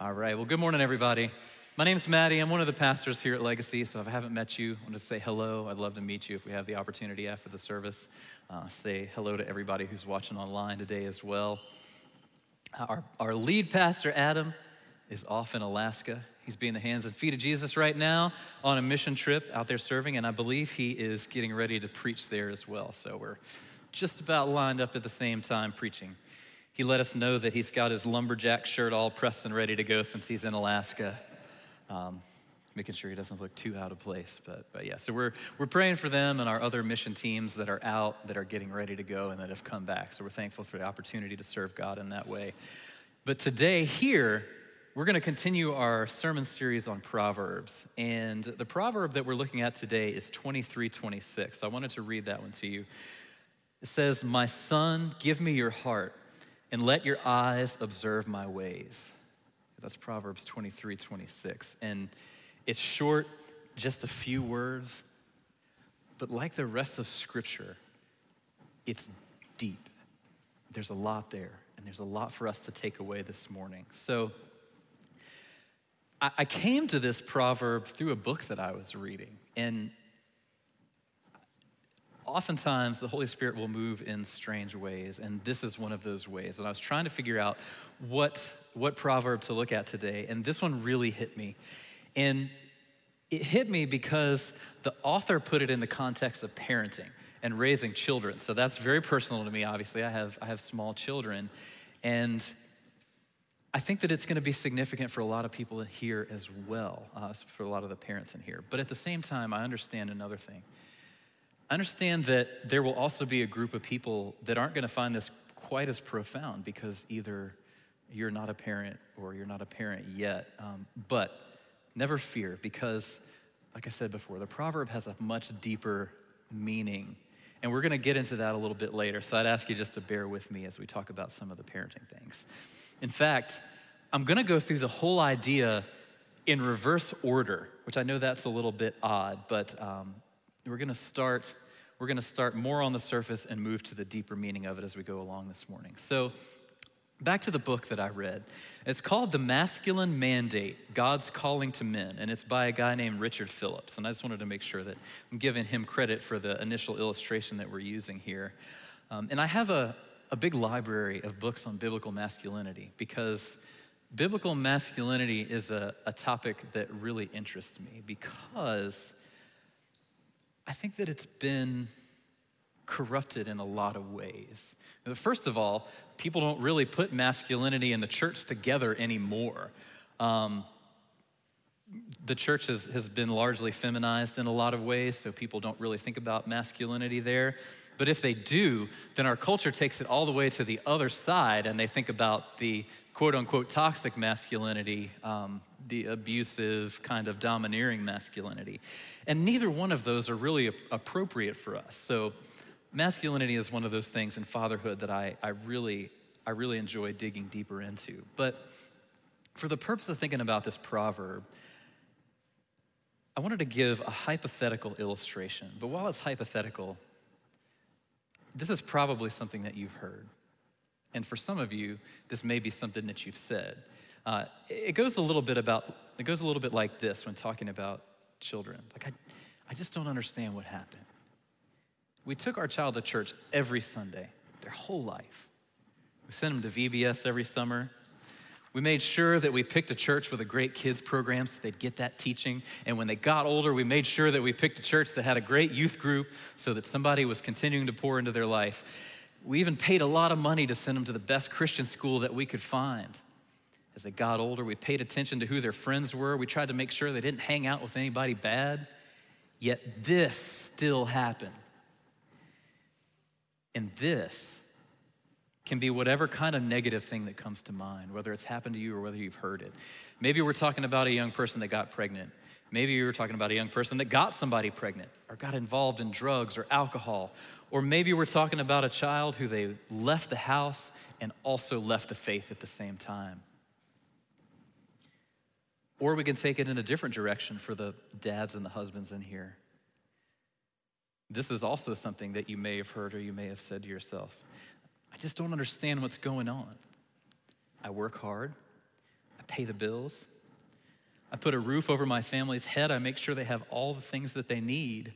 All right. Well, good morning, everybody. My name's Mattie. I'm one of the pastors here at Legacy. So if I haven't met you, I want to say hello. I'd love to meet you if we have the opportunity after the service. Uh, say hello to everybody who's watching online today as well. Our, our lead pastor, Adam, is off in Alaska. He's being the hands and feet of Jesus right now on a mission trip out there serving, and I believe he is getting ready to preach there as well. So we're just about lined up at the same time preaching. He let us know that he's got his lumberjack shirt all pressed and ready to go since he's in Alaska. Um, making sure he doesn't look too out of place. But, but yeah, so we're, we're praying for them and our other mission teams that are out, that are getting ready to go, and that have come back. So we're thankful for the opportunity to serve God in that way. But today, here, we're going to continue our sermon series on Proverbs. And the proverb that we're looking at today is 2326. So I wanted to read that one to you. It says, My son, give me your heart and let your eyes observe my ways. That's Proverbs 23 26. And it's short, just a few words, but like the rest of Scripture, it's deep. There's a lot there, and there's a lot for us to take away this morning. So, I came to this proverb through a book that I was reading, and oftentimes the Holy Spirit will move in strange ways, and this is one of those ways. And I was trying to figure out what, what proverb to look at today, and this one really hit me. And it hit me because the author put it in the context of parenting and raising children. So that's very personal to me, obviously. I have, I have small children, and I think that it's going to be significant for a lot of people here as well, uh, for a lot of the parents in here. But at the same time, I understand another thing Understand that there will also be a group of people that aren't going to find this quite as profound because either you're not a parent or you're not a parent yet. Um, but never fear because, like I said before, the proverb has a much deeper meaning. And we're going to get into that a little bit later. So I'd ask you just to bear with me as we talk about some of the parenting things. In fact, I'm going to go through the whole idea in reverse order, which I know that's a little bit odd, but um, we're going to start we're going to start more on the surface and move to the deeper meaning of it as we go along this morning. So, back to the book that I read. It's called The Masculine Mandate God's Calling to Men, and it's by a guy named Richard Phillips. And I just wanted to make sure that I'm giving him credit for the initial illustration that we're using here. Um, and I have a, a big library of books on biblical masculinity because biblical masculinity is a, a topic that really interests me because I think that it's been corrupted in a lot of ways. First of all, people don't really put masculinity and the church together anymore. Um, the church has, has been largely feminized in a lot of ways, so people don't really think about masculinity there. But if they do, then our culture takes it all the way to the other side and they think about the quote unquote toxic masculinity, um, the abusive, kind of domineering masculinity. And neither one of those are really appropriate for us. So, masculinity is one of those things in fatherhood that I, I, really, I really enjoy digging deeper into. But for the purpose of thinking about this proverb, I wanted to give a hypothetical illustration. But while it's hypothetical, this is probably something that you've heard. And for some of you, this may be something that you've said. Uh, it goes a little bit about, it goes a little bit like this when talking about children. Like, I, I just don't understand what happened. We took our child to church every Sunday, their whole life. We sent them to VBS every summer. We made sure that we picked a church with a great kids program so they'd get that teaching. And when they got older, we made sure that we picked a church that had a great youth group so that somebody was continuing to pour into their life. We even paid a lot of money to send them to the best Christian school that we could find. As they got older, we paid attention to who their friends were. We tried to make sure they didn't hang out with anybody bad. Yet this still happened. And this can be whatever kind of negative thing that comes to mind, whether it's happened to you or whether you've heard it. Maybe we're talking about a young person that got pregnant. Maybe you were talking about a young person that got somebody pregnant or got involved in drugs or alcohol. Or maybe we're talking about a child who they left the house and also left the faith at the same time. Or we can take it in a different direction for the dads and the husbands in here. This is also something that you may have heard or you may have said to yourself. I just don't understand what's going on. I work hard, I pay the bills. I put a roof over my family's head. I make sure they have all the things that they need.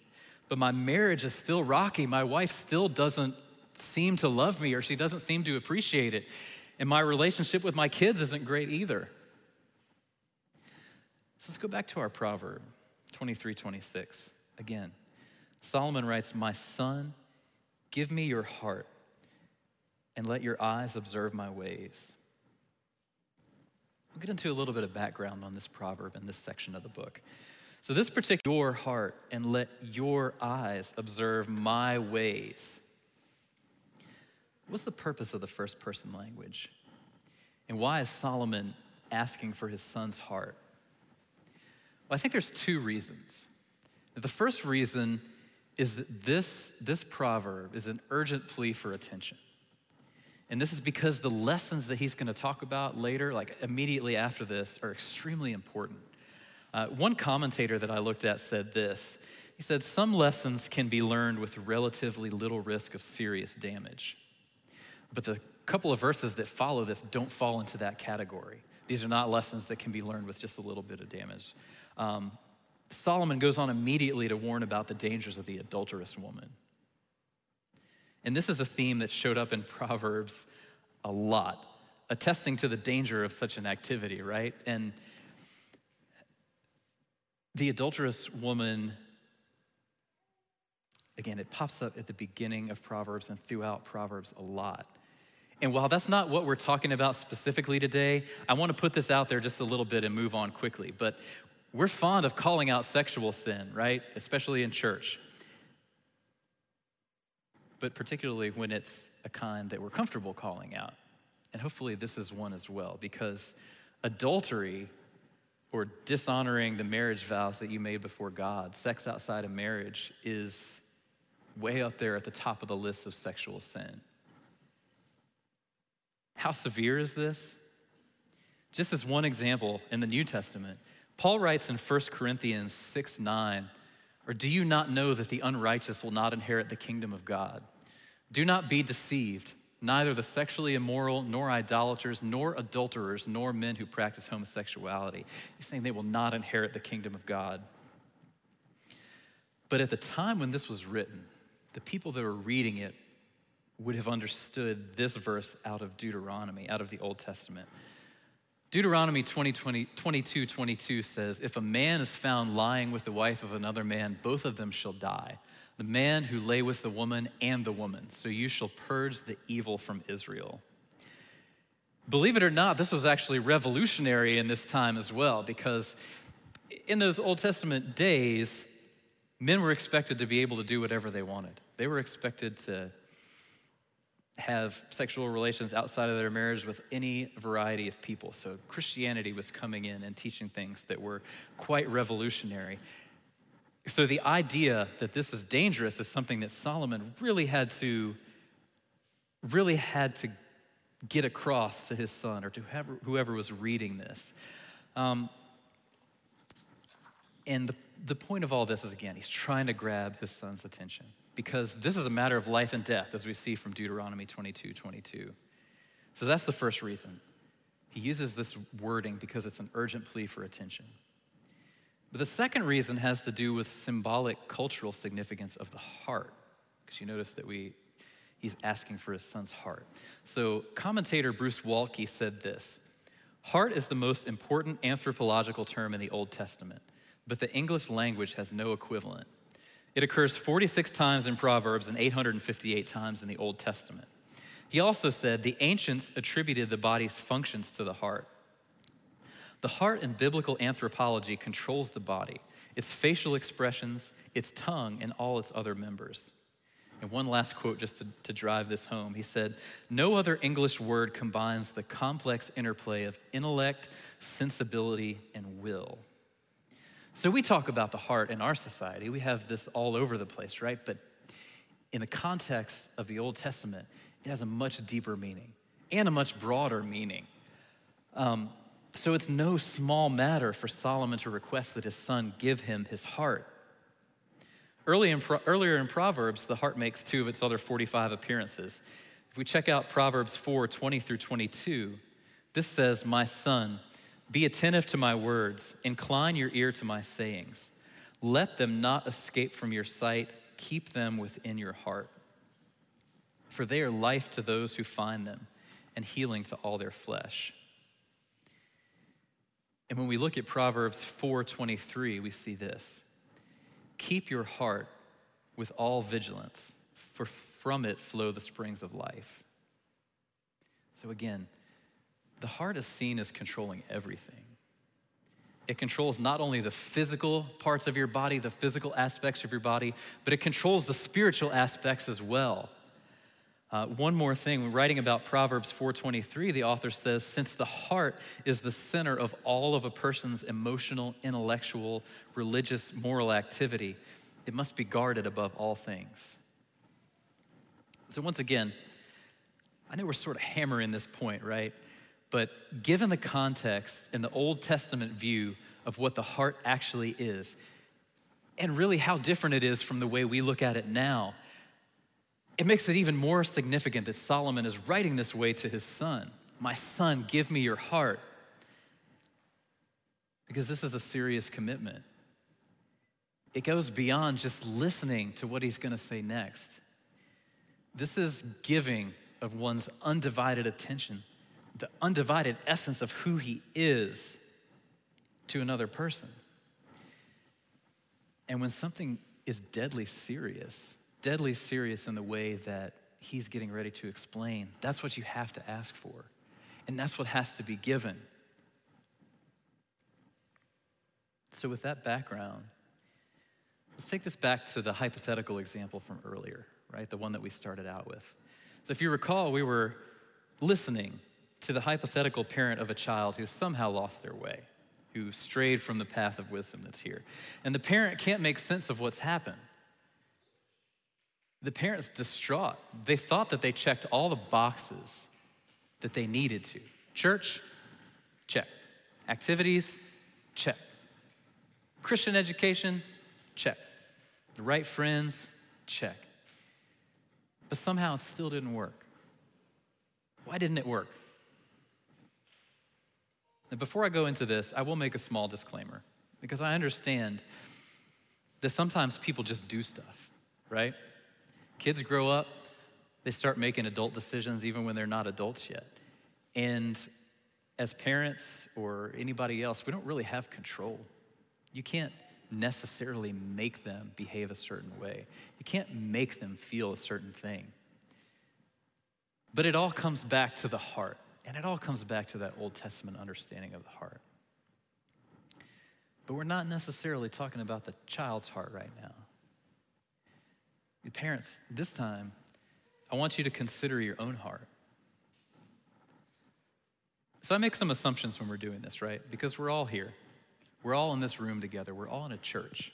But my marriage is still rocky. My wife still doesn't seem to love me or she doesn't seem to appreciate it. And my relationship with my kids isn't great either. So let's go back to our proverb 23 26. Again, Solomon writes, My son, give me your heart and let your eyes observe my ways. We'll get into a little bit of background on this proverb in this section of the book. So, this particular, your heart and let your eyes observe my ways. What's the purpose of the first person language? And why is Solomon asking for his son's heart? Well, I think there's two reasons. The first reason is that this, this proverb is an urgent plea for attention. And this is because the lessons that he's going to talk about later, like immediately after this, are extremely important. Uh, one commentator that I looked at said this He said, Some lessons can be learned with relatively little risk of serious damage. But the couple of verses that follow this don't fall into that category. These are not lessons that can be learned with just a little bit of damage. Um, Solomon goes on immediately to warn about the dangers of the adulterous woman. And this is a theme that showed up in Proverbs a lot, attesting to the danger of such an activity, right? And the adulterous woman, again, it pops up at the beginning of Proverbs and throughout Proverbs a lot. And while that's not what we're talking about specifically today, I want to put this out there just a little bit and move on quickly. But we're fond of calling out sexual sin, right? Especially in church. But particularly when it's a kind that we're comfortable calling out. And hopefully this is one as well, because adultery or dishonoring the marriage vows that you made before God, sex outside of marriage is way up there at the top of the list of sexual sin. How severe is this? Just as one example in the New Testament, Paul writes in 1 Corinthians 6 9, or do you not know that the unrighteous will not inherit the kingdom of God? Do not be deceived. Neither the sexually immoral, nor idolaters, nor adulterers, nor men who practice homosexuality. He's saying they will not inherit the kingdom of God. But at the time when this was written, the people that were reading it would have understood this verse out of Deuteronomy, out of the Old Testament. Deuteronomy 20, 20, 22 22 says, If a man is found lying with the wife of another man, both of them shall die. The man who lay with the woman and the woman. So you shall purge the evil from Israel. Believe it or not, this was actually revolutionary in this time as well, because in those Old Testament days, men were expected to be able to do whatever they wanted. They were expected to have sexual relations outside of their marriage with any variety of people. So Christianity was coming in and teaching things that were quite revolutionary. So the idea that this is dangerous is something that Solomon really had to really had to get across to his son or to whoever, was reading this. Um, and the, the point of all this is again, he's trying to grab his son's attention because this is a matter of life and death, as we see from Deuteronomy 22 22. So that's the first reason. He uses this wording because it's an urgent plea for attention. But the second reason has to do with symbolic cultural significance of the heart, because you notice that we he's asking for his son's heart. So commentator Bruce Waltke said this: Heart is the most important anthropological term in the Old Testament, but the English language has no equivalent. It occurs 46 times in Proverbs and 858 times in the Old Testament. He also said the ancients attributed the body's functions to the heart. The heart in biblical anthropology controls the body, its facial expressions, its tongue, and all its other members. And one last quote just to, to, drive this home. He said, No other English word combines the complex interplay of intellect, sensibility, and will. So we talk about the heart in our society. We have this all over the place, right? But in the context of the Old Testament, it has a much deeper meaning and a much broader meaning. Um, so it's no small matter for Solomon to request that his son give him his heart. Early in, earlier in Proverbs, the heart makes two of its other 45 appearances. If we check out Proverbs 4 20 through 22, this says, My son, Be attentive to my words, incline your ear to my sayings. Let them not escape from your sight, keep them within your heart. For they are life to those who find them and healing to all their flesh. And when we look at Proverbs 4:23, we see this. Keep your heart with all vigilance, for from it flow the springs of life. So again, the heart is seen as controlling everything. It controls not only the physical parts of your body, the physical aspects of your body, but it controls the spiritual aspects as well. Uh, one more thing, when writing about Proverbs 4:23, the author says, "Since the heart is the center of all of a person's emotional, intellectual, religious, moral activity, it must be guarded above all things." So once again, I know we're sort of hammering this point, right? But given the context in the Old Testament view of what the heart actually is, and really how different it is from the way we look at it now, it makes it even more significant that Solomon is writing this way to his son My son, give me your heart. Because this is a serious commitment. It goes beyond just listening to what he's going to say next. This is giving of one's undivided attention the undivided essence of who he is to another person. And when something is deadly serious, deadly serious in the way that he's getting ready to explain, that's what you have to ask for. And that's what has to be given. So, with that background, let's take this back to the hypothetical example from earlier, right? The one that we started out with. So, if you recall, we were listening to the hypothetical parent of a child who somehow lost their way, who strayed from the path of wisdom that's here. And the parent can't make sense of what's happened. The parent's distraught. They thought that they checked all the boxes that they needed to. Church, check. Activities, check. Christian education, check. The right friends, check. But somehow it still didn't work. Why didn't it work? Now, before I go into this, I will make a small disclaimer because I understand that sometimes people just do stuff, right? Kids grow up, they start making adult decisions even when they're not adults yet. And as parents or anybody else, we don't really have control. You can't necessarily make them behave a certain way, you can't make them feel a certain thing. But it all comes back to the heart. And it all comes back to that Old Testament understanding of the heart. But we're not necessarily talking about the child's heart right now. Parents, this time, I want you to consider your own heart. So I make some assumptions when we're doing this, right? Because we're all here. We're all in this room together. We're all in a church.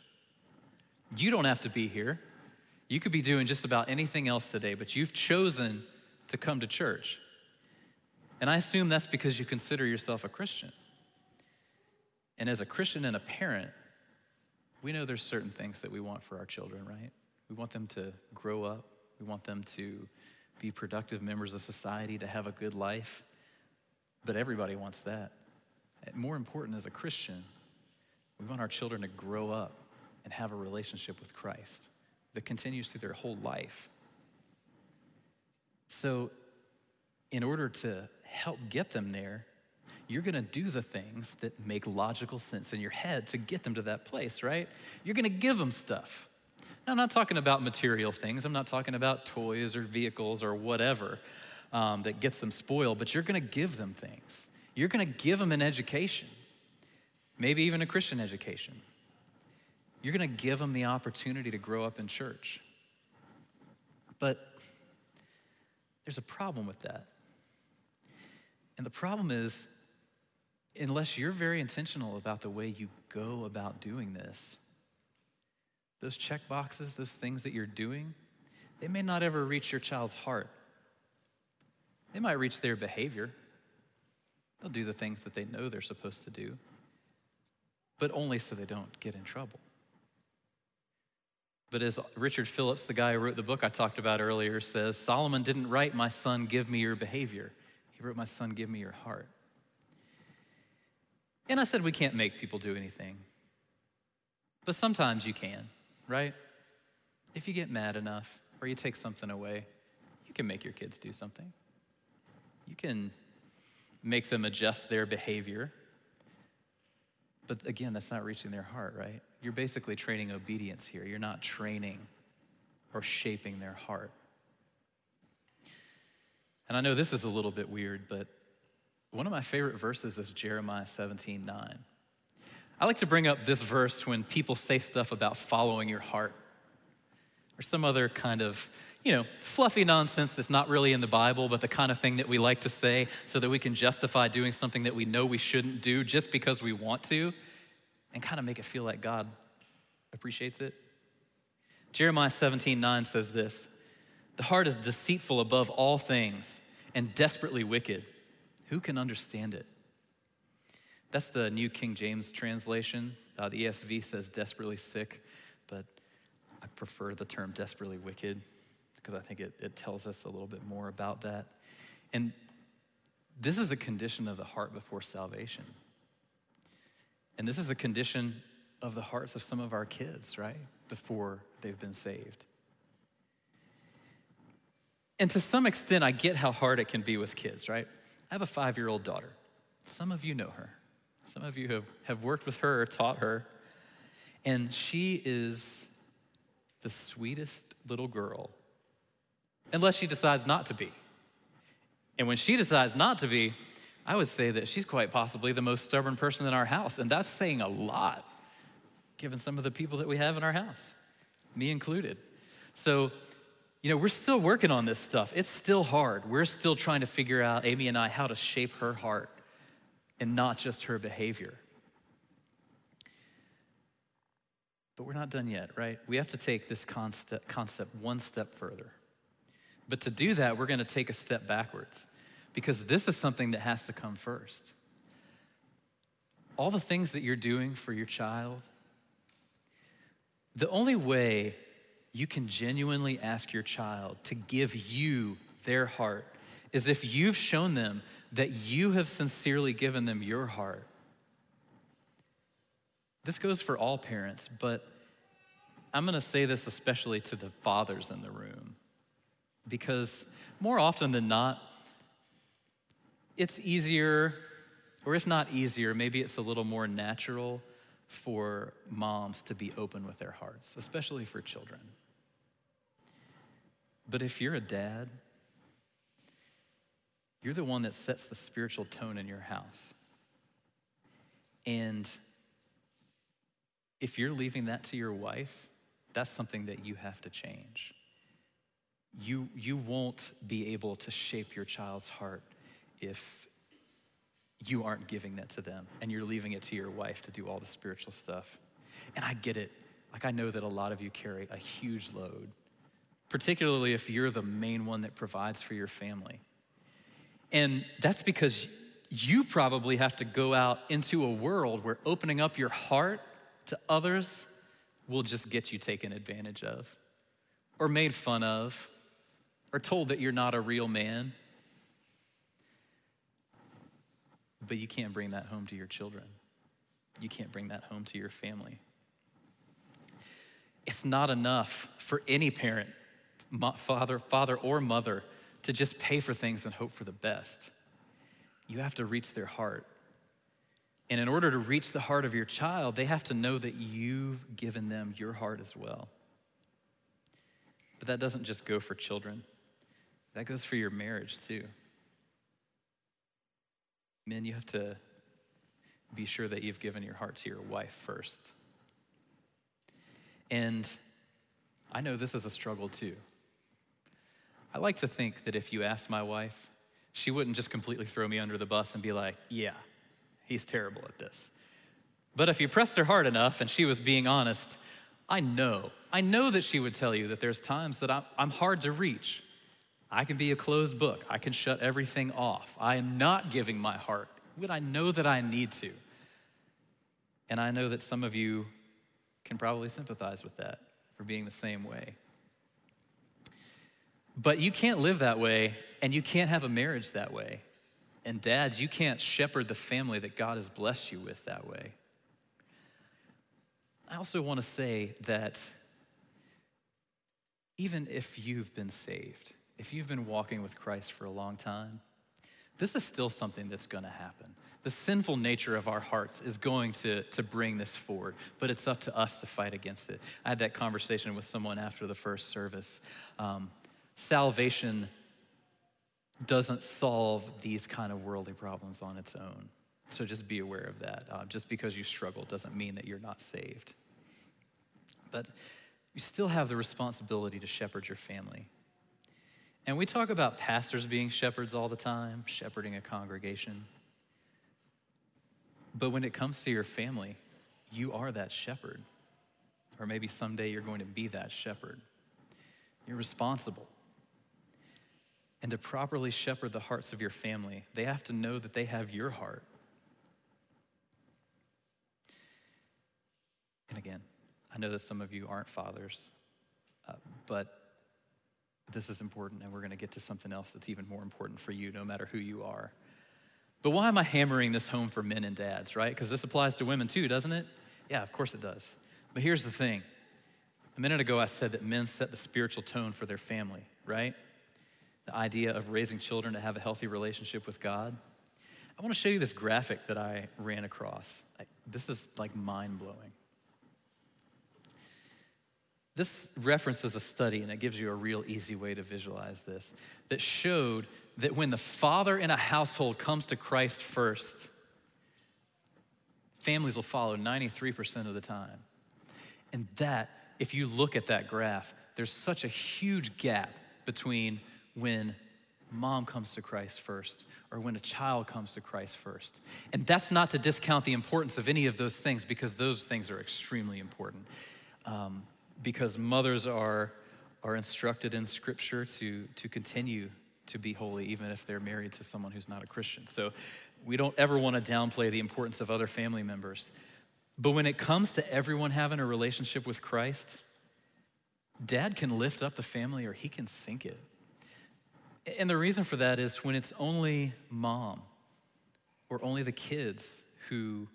You don't have to be here. You could be doing just about anything else today, but you've chosen to come to church. And I assume that's because you consider yourself a Christian. And as a Christian and a parent, we know there's certain things that we want for our children, right? We want them to grow up, we want them to be productive members of society, to have a good life. But everybody wants that. More important, as a Christian, we want our children to grow up and have a relationship with Christ that continues through their whole life. So, in order to help get them there, you're gonna do the things that make logical sense in your head to get them to that place, right? You're gonna give them stuff. Now, I'm not talking about material things, I'm not talking about toys or vehicles or whatever um, that gets them spoiled, but you're gonna give them things. You're gonna give them an education, maybe even a Christian education. You're gonna give them the opportunity to grow up in church. But there's a problem with that. And the problem is, unless you're very intentional about the way you go about doing this, those check boxes, those things that you're doing, they may not ever reach your child's heart. They might reach their behavior. They'll do the things that they know they're supposed to do, but only so they don't get in trouble. But as Richard Phillips, the guy who wrote the book I talked about earlier, says, Solomon didn't write, My son, give me your behavior. He wrote, My son, give me your heart. And I said we can't make people do anything. But sometimes you can, right? If you get mad enough or you take something away, you can make your kids do something. You can make them adjust their behavior. But again, that's not reaching their heart, right? You're basically training obedience here. You're not training or shaping their heart. And I know this is a little bit weird, but one of my favorite verses is Jeremiah 17 9. I like to bring up this verse when people say stuff about following your heart or some other kind of, you know, fluffy nonsense that's not really in the Bible, but the kind of thing that we like to say so that we can justify doing something that we know we shouldn't do just because we want to and kind of make it feel like God appreciates it. Jeremiah 17 9 says this The heart is deceitful above all things and desperately wicked. Who can understand it? That's the New King James translation. Uh, the ESV says desperately sick, but I prefer the term desperately wicked because I think it, it tells us a little bit more about that. And this is the condition of the heart before salvation. And this is the condition of the hearts of some of our kids, right? Before they've been saved. And to some extent, I get how hard it can be with kids, right? I have a five year old daughter. Some of you know her. Some of you have, have worked with her or taught her. And she is the sweetest little girl, unless she decides not to be. And when she decides not to be, I would say that she's quite possibly the most stubborn person in our house. And that's saying a lot, given some of the people that we have in our house, me included. So, you know, we're still working on this stuff. It's still hard. We're still trying to figure out, Amy and I, how to shape her heart and not just her behavior. But we're not done yet, right? We have to take this concept, concept one step further. But to do that, we're going to take a step backwards because this is something that has to come first. All the things that you're doing for your child, the only way you can genuinely ask your child to give you their heart is if you've shown them that you have sincerely given them your heart. This goes for all parents, but I'm gonna say this especially to the fathers in the room, because more often than not, it's easier, or if not easier, maybe it's a little more natural for moms to be open with their hearts, especially for children. But if you're a dad you're the one that sets the spiritual tone in your house. And if you're leaving that to your wife, that's something that you have to change. You, you won't be able to shape your child's heart if you aren't giving that to them and you're leaving it to your wife to do all the spiritual stuff. And I get it. Like, I know that a lot of you carry a huge load, particularly if you're the main one that provides for your family. And that's because you probably have to go out into a world where opening up your heart to others will just get you taken advantage of, or made fun of, or told that you're not a real man. But you can't bring that home to your children. You can't bring that home to your family. It's not enough for any parent, father, father or mother, to just pay for things and hope for the best. You have to reach their heart. And in order to reach the heart of your child, they have to know that you've given them your heart as well. But that doesn't just go for children, that goes for your marriage too. Men, you have to be sure that you've given your heart to your wife first. And I know this is a struggle too. I like to think that if you asked my wife, she wouldn't just completely throw me under the bus and be like, yeah, he's terrible at this. But if you pressed her hard enough and she was being honest, I know, I know that she would tell you that there's times that I'm, hard to reach. I can be a closed book. I can shut everything off. I am not giving my heart when I know that I need to. And I know that some of you can probably sympathize with that for being the same way. But you can't live that way and you can't have a marriage that way And dads, you can't shepherd the family that God has blessed you with that way. I also want to say that even if you've been saved, if you've been walking with Christ for a long time, this is still something that's going to happen. The sinful nature of our hearts is going to, to bring this forward, but it's up to us to fight against it. I had that conversation with someone after the first service. Um, salvation doesn't solve these kind of worldly problems on its own. So just be aware of that. Uh, just because you struggle doesn't mean that you're not saved. But you still have the responsibility to shepherd your family. And we talk about pastors being shepherds all the time, shepherding a congregation. But when it comes to your family, you are that shepherd. Or maybe someday you're going to be that shepherd. You're responsible. And to properly shepherd the hearts of your family, they have to know that they have your heart. And again, I know that some of you aren't fathers, uh, but this is important, and we're going to get to something else that's even more important for you, no matter who you are. But why am I hammering this home for men and dads, right? Because this applies to women too, doesn't it? Yeah, of course it does. But here's the thing a minute ago, I said that men set the spiritual tone for their family, right? The idea of raising children to have a healthy relationship with God. I want to show you this graphic that I ran across. I, this is like mind blowing. This references a study, and it gives you a real easy way to visualize this, that showed that when the father in a household comes to Christ first, families will follow 93% of the time. And that, if you look at that graph, there's such a huge gap between when mom comes to Christ first or when a child comes to Christ first. And that's not to discount the importance of any of those things because those things are extremely important. Um, because mothers are, are instructed in Scripture to, to continue to be holy, even if they're married to someone who's not a Christian. So we don't ever want to downplay the importance of other family members. But when it comes to everyone having a relationship with Christ, dad can lift up the family or he can sink it. And the reason for that is when it's only mom or only the kids who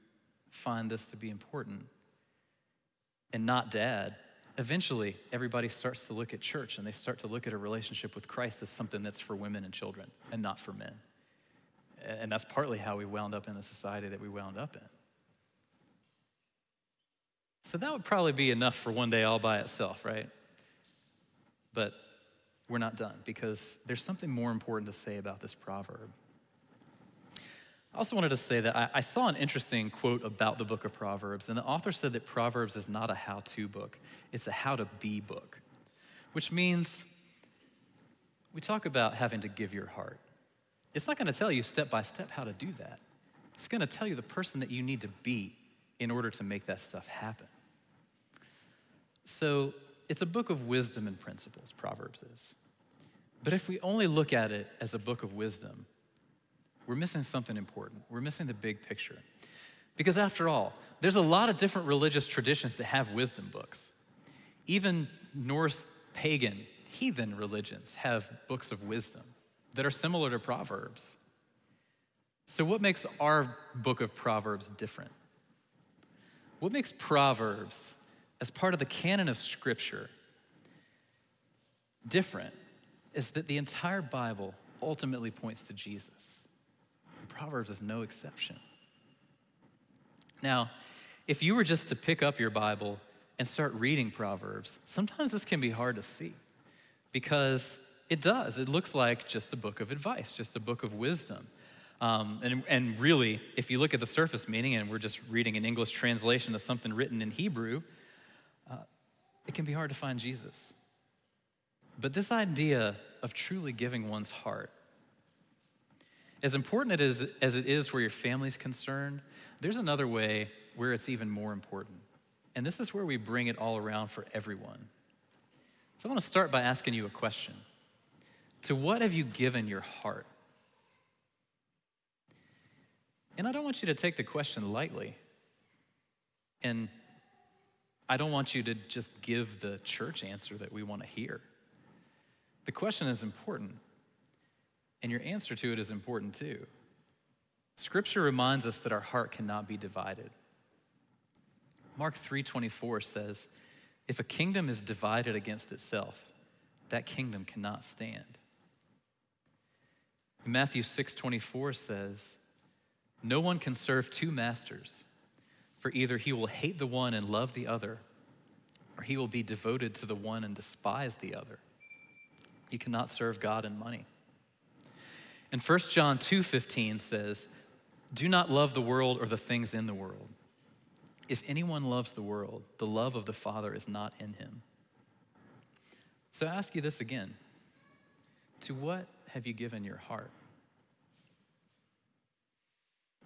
find this to be important and not dad, eventually everybody starts to look at church and they start to look at a relationship with Christ as something that's for women and children and not for men. And that's partly how we wound up in the society that we wound up in. So that would probably be enough for one day all by itself, right? But we're not done because there's something more important to say about this proverb. I also wanted to say that I, I, saw an interesting quote about the book of Proverbs, and the author said that Proverbs is not a how to book, it's a how to be book, which means we talk about having to give your heart. It's not going to tell you step by step how to do that, it's going to tell you the person that you need to be in order to make that stuff happen. So it's a book of wisdom and principles, Proverbs is. But if we only look at it as a book of wisdom, we're missing something important. We're missing the big picture. Because after all, there's a lot of different religious traditions that have wisdom books. Even Norse pagan, heathen religions have books of wisdom that are similar to Proverbs. So, what makes our book of Proverbs different? What makes Proverbs, as part of the canon of Scripture, different is that the entire Bible ultimately points to Jesus. Proverbs is no exception. Now, if you were just to pick up your Bible and start reading Proverbs, sometimes this can be hard to see because it does. It looks like just a book of advice, just a book of wisdom. Um, and, and really, if you look at the surface meaning, and we're just reading an English translation of something written in Hebrew, it can be hard to find Jesus. But this idea of truly giving one's heart as important it is, as it is where your family's concerned, there's another way where it's even more important. And this is where we bring it all around for everyone. So I want to start by asking you a question To what have you given your heart? And I don't want you to take the question lightly. And I don't want you to just give the church answer that we want to hear. The question is important. And your answer to it is important too. Scripture reminds us that our heart cannot be divided. Mark 3:24 says, "If a kingdom is divided against itself, that kingdom cannot stand." Matthew 6:24 says, "No one can serve two masters, for either he will hate the one and love the other, or he will be devoted to the one and despise the other. You cannot serve God and money." And 1 John 2:15 says, "Do not love the world or the things in the world. If anyone loves the world, the love of the Father is not in him." So I ask you this again. To what have you given your heart?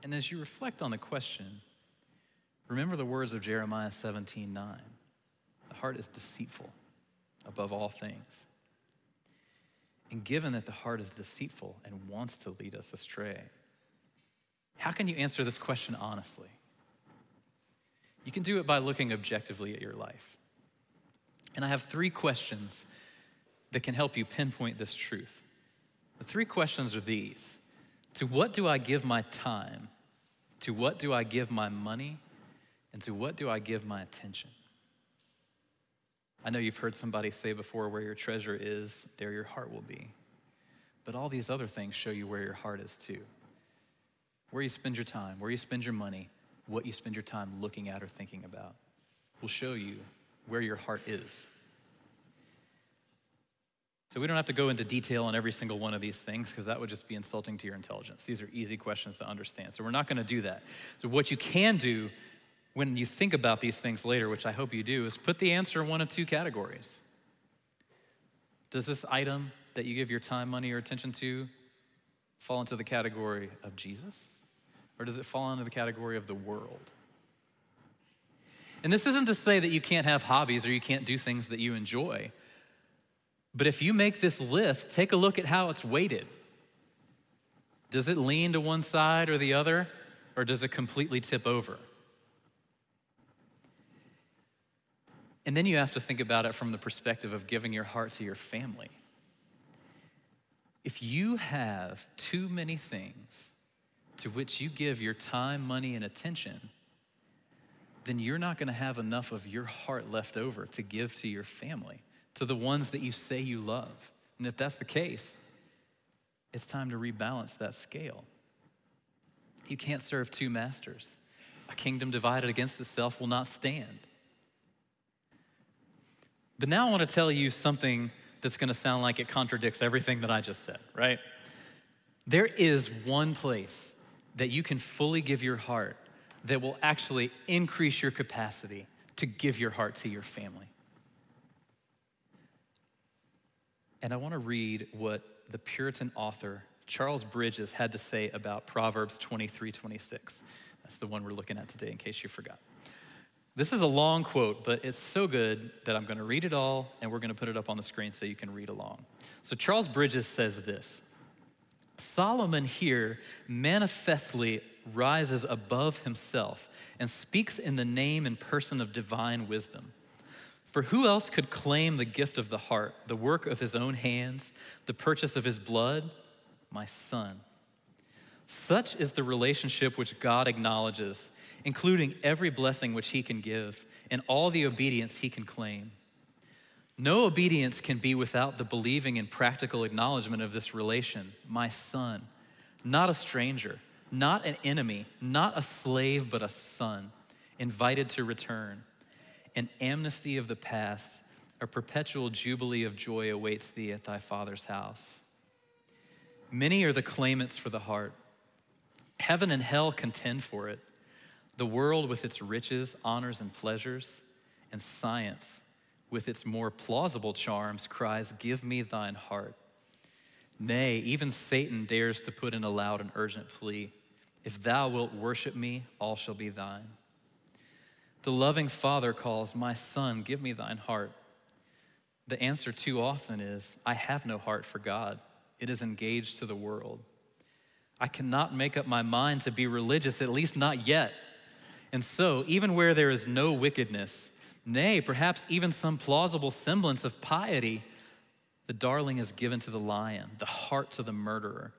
And as you reflect on the question, remember the words of Jeremiah 17 9. The heart is deceitful above all things. And given that the heart is deceitful and wants to lead us astray, how can you answer this question honestly? You can do it by looking objectively at your life. And I have three questions that can help you pinpoint this truth. The three questions are these To what do I give my time? To what do I give my money? And to what do I give my attention? I know you've heard somebody say before, where your treasure is, there your heart will be. But all these other things show you where your heart is too. Where you spend your time, where you spend your money, what you spend your time looking at or thinking about will show you where your heart is. So we don't have to go into detail on every single one of these things because that would just be insulting to your intelligence. These are easy questions to understand. So we're not going to do that. So what you can do when you think about these things later, which I hope you do, is put the answer in one of two categories. Does this item that you give your time, money, or attention to fall into the category of Jesus? Or does it fall into the category of the world? And this isn't to say that you can't have hobbies or you can't do things that you enjoy. But if you make this list, take a look at how it's weighted. Does it lean to one side or the other, or does it completely tip over? And then you have to think about it from the perspective of giving your heart to your family. If you have too many things to which you give your time, money, and attention, then you're not going to have enough of your heart left over to give to your family to the ones that you say you love. And if that's the case, it's time to rebalance that scale. You can't serve two masters. A kingdom divided against itself will not stand. But now I want to tell you something that's going to sound like it contradicts everything that I just said, right? There is one place that you can fully give your heart that will actually increase your capacity to give your heart to your family. And I want to read what the Puritan author Charles Bridges had to say about Proverbs 23 26. That's the one we're looking at today, in case you forgot. This is a long quote, but it's so good that I'm going to read it all and we're going to put it up on the screen so you can read along. So, Charles Bridges says this Solomon here manifestly rises above himself and speaks in the name and person of divine wisdom. For who else could claim the gift of the heart, the work of his own hands, the purchase of his blood? My son. Such is the relationship which God acknowledges, including every blessing which he can give and all the obedience he can claim. No obedience can be without the believing and practical acknowledgement of this relation, my son, not a stranger, not an enemy, not a slave, but a son, invited to return an amnesty of the past, a perpetual jubilee of joy awaits thee at thy Father's house. Many are the claimants for the heart. Heaven and hell contend for it. The world with its riches, honors, and pleasures, and science with its more plausible charms cries, Give me thine heart. Nay, even Satan dares to put in a loud and urgent plea If thou wilt worship me, all shall be thine. The loving Father calls, My son, give me thine heart. The answer too often is, I have no heart for God. It is engaged to the world. I cannot make up my mind to be religious, at least not yet. And so, even where there is no wickedness, nay, perhaps even some plausible semblance of piety, the darling is given to the lion, the heart to the murderer.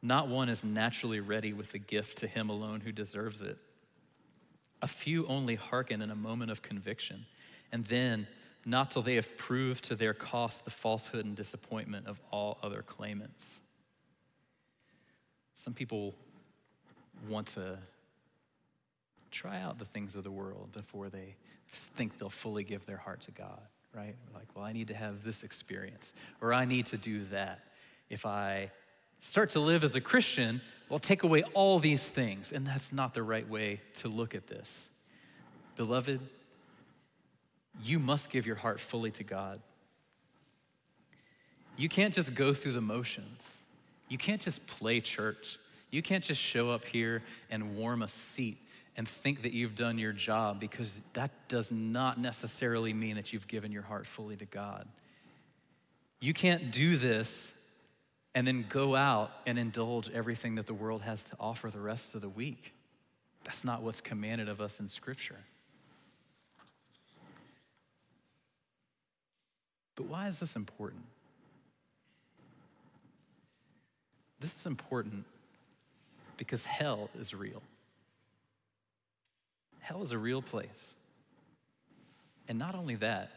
Not one is naturally ready with the gift to him alone who deserves it. A few only hearken in a moment of conviction, and then not till they have proved to their cost the falsehood and disappointment of all other claimants. Some people want to try out the things of the world before they think they'll fully give their heart to God, right? Like, well, I need to have this experience, or I need to do that. If I start to live as a Christian, well, take away all these things. And that's not the right way to look at this. Beloved, you must give your heart fully to God. You can't just go through the motions. You can't just play church. You can't just show up here and warm a seat and think that you've done your job because that does not necessarily mean that you've given your heart fully to God. You can't do this and then go out and indulge everything that the world has to offer the rest of the week. That's not what's commanded of us in Scripture. But why is this important? This is important because hell is real. Hell is a real place. And not only that,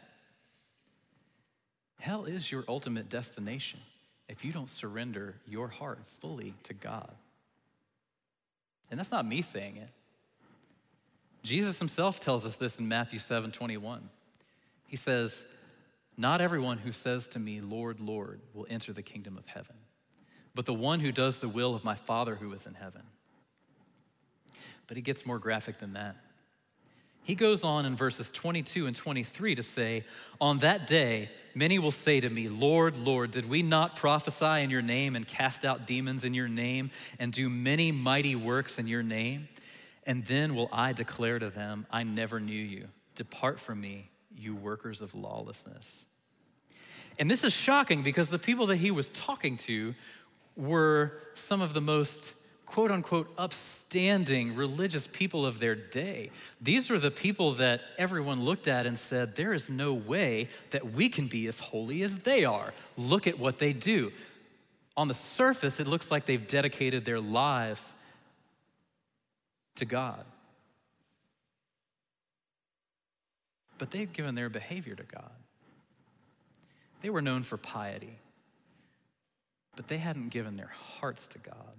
hell is your ultimate destination if you don't surrender your heart fully to God. And that's not me saying it. Jesus himself tells us this in Matthew 7 21. He says, Not everyone who says to me, Lord, Lord, will enter the kingdom of heaven, but the one who does the will of my Father who is in heaven. But he gets more graphic than that. He goes on in verses 22 and 23 to say, On that day, many will say to me, Lord, Lord, did we not prophesy in your name and cast out demons in your name and do many mighty works in your name? And then will I declare to them, I never knew you. Depart from me, you workers of lawlessness. And this is shocking because the people that he was talking to were some of the most quote unquote upstanding religious people of their day. These were the people that everyone looked at and said, There is no way that we can be as holy as they are. Look at what they do. On the surface, it looks like they've dedicated their lives to God. But they've given their behavior to God. They were known for piety, but they hadn't given their hearts to God.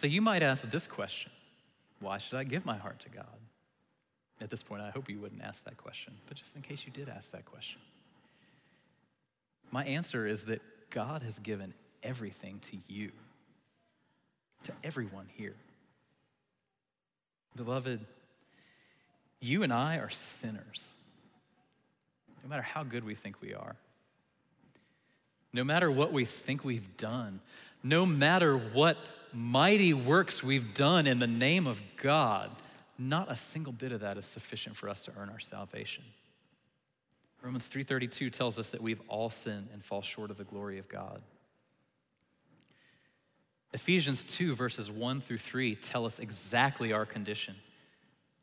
So you might ask this question Why should I give my heart to God? At this point, I hope you wouldn't ask that question, but just in case you did ask that question. My answer is that God has given everything to you, to everyone here. Beloved, you and I are sinners, no matter how good we think we are. No matter what we think we've done, no matter what mighty works we've done in the name of God, not a single bit of that is sufficient for us to earn our salvation. Romans 3:32 tells us that we've all sinned and fall short of the glory of God. Ephesians 2 verses 1 through 3 tell us exactly our condition.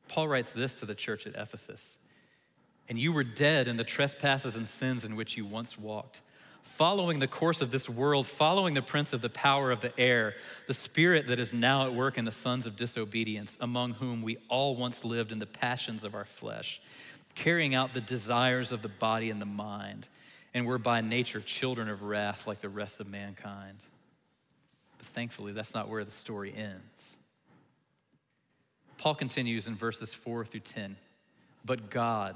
Paul writes this to the church at Ephesus. And you were dead in the trespasses and sins in which you once walked following the course of this world, following the prince of the power of the air, the spirit that is now at work in the sons of disobedience, among whom we all once lived in the passions of our flesh, carrying out the desires of the body and the mind, and were by nature children of wrath like the rest of mankind. But thankfully, that's not where the story ends. Paul continues in verses 4 through 10. But God,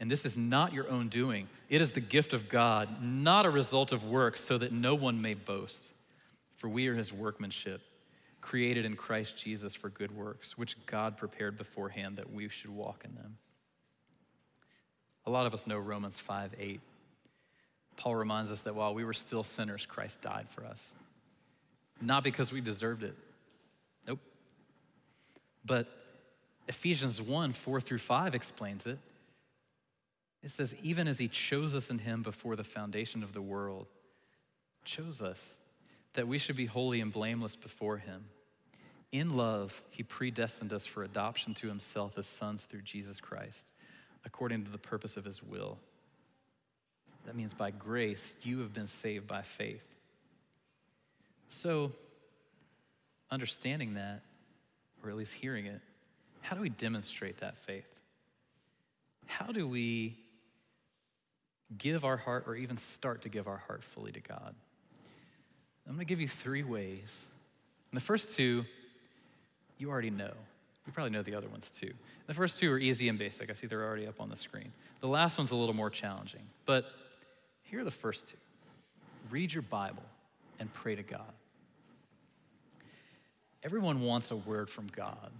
And this is not your own doing, it is the gift of God, not a result of works, so that no one may boast. For we are his workmanship, created in Christ Jesus for good works, which God prepared beforehand that we should walk in them. A lot of us know Romans 5 8. Paul reminds us that while we were still sinners, Christ died for us. Not because we deserved it. Nope. But Ephesians 1 4 through 5 explains it. It says, even as he chose us in him before the foundation of the world, chose us that we should be holy and blameless before him. In love, he predestined us for adoption to himself as sons through Jesus Christ, according to the purpose of his will. That means by grace, you have been saved by faith. So, understanding that, or at least hearing it, how do we demonstrate that faith? How do we give our heart or even start to give our heart fully to God? I'm going to give you three ways. And the first two, you already know. You probably know the other ones too. The first two are easy and basic. I see they're already up on the screen. The last one's a little more challenging. But here are the first two read your Bible and pray to God. Everyone wants a word from God.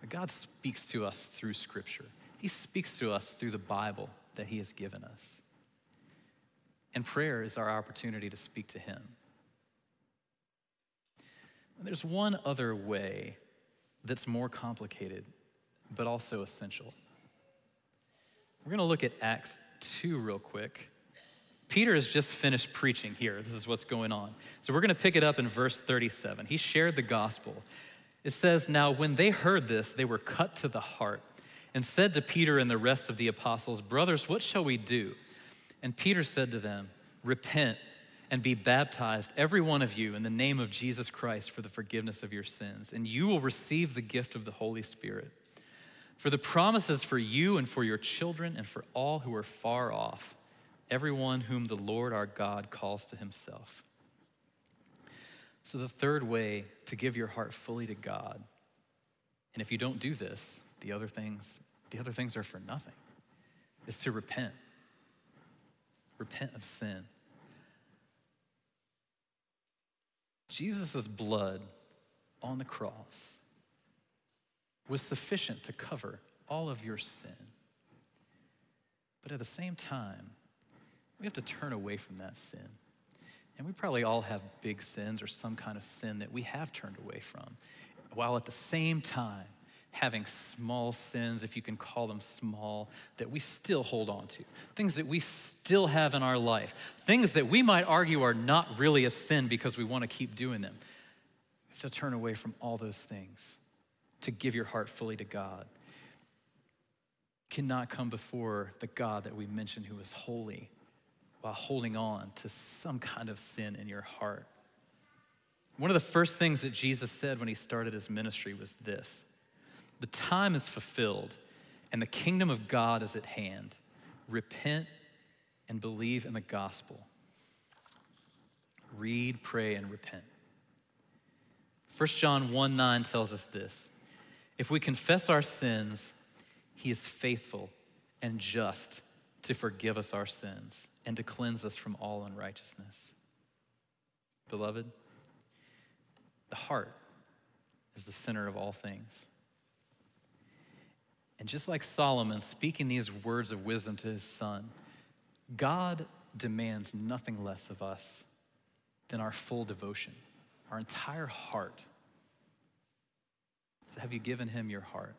But God speaks to us through Scripture, He speaks to us through the Bible that He has given us. And prayer is our opportunity to speak to Him. And there's one other way that's more complicated, but also essential. We're going to look at Acts 2 real quick. Peter has just finished preaching here. This is what's going on. So we're going to pick it up in verse 37. He shared the gospel. It says, Now when they heard this, they were cut to the heart and said to Peter and the rest of the apostles, Brothers, what shall we do? And Peter said to them, Repent and be baptized, every one of you, in the name of Jesus Christ for the forgiveness of your sins, and you will receive the gift of the Holy Spirit. For the promises for you and for your children and for all who are far off everyone whom the Lord our God calls to himself. So, the third way to give your heart fully to God, and if you don't do this, the other things, the other things are for nothing, It's to repent. Repent of sin. Jesus' blood on the cross was sufficient to cover all of your sin. But at the same time, we have to turn away from that sin. And we probably all have big sins or some kind of sin that we have turned away from, while at the same time having small sins, if you can call them small, that we still hold on to, things that we still have in our life, things that we might argue are not really a sin because we want to keep doing them. Have to turn away from all those things to give your heart fully to God. You cannot come before the God that we mentioned who is holy while holding on to some kind of sin in your heart. One of the first things that Jesus said when he started his ministry was this The time is fulfilled, and the kingdom of God is at hand. Repent and believe in the gospel. Read, pray, and repent. 1 John 1 9 tells us this If we confess our sins, he is faithful and just to forgive us our sins and to cleanse us from all unrighteousness. Beloved, the heart is the center of all things. And just like Solomon speaking these words of wisdom to his son, God demands nothing less of us than our full devotion, our entire heart. So, have you given him your heart?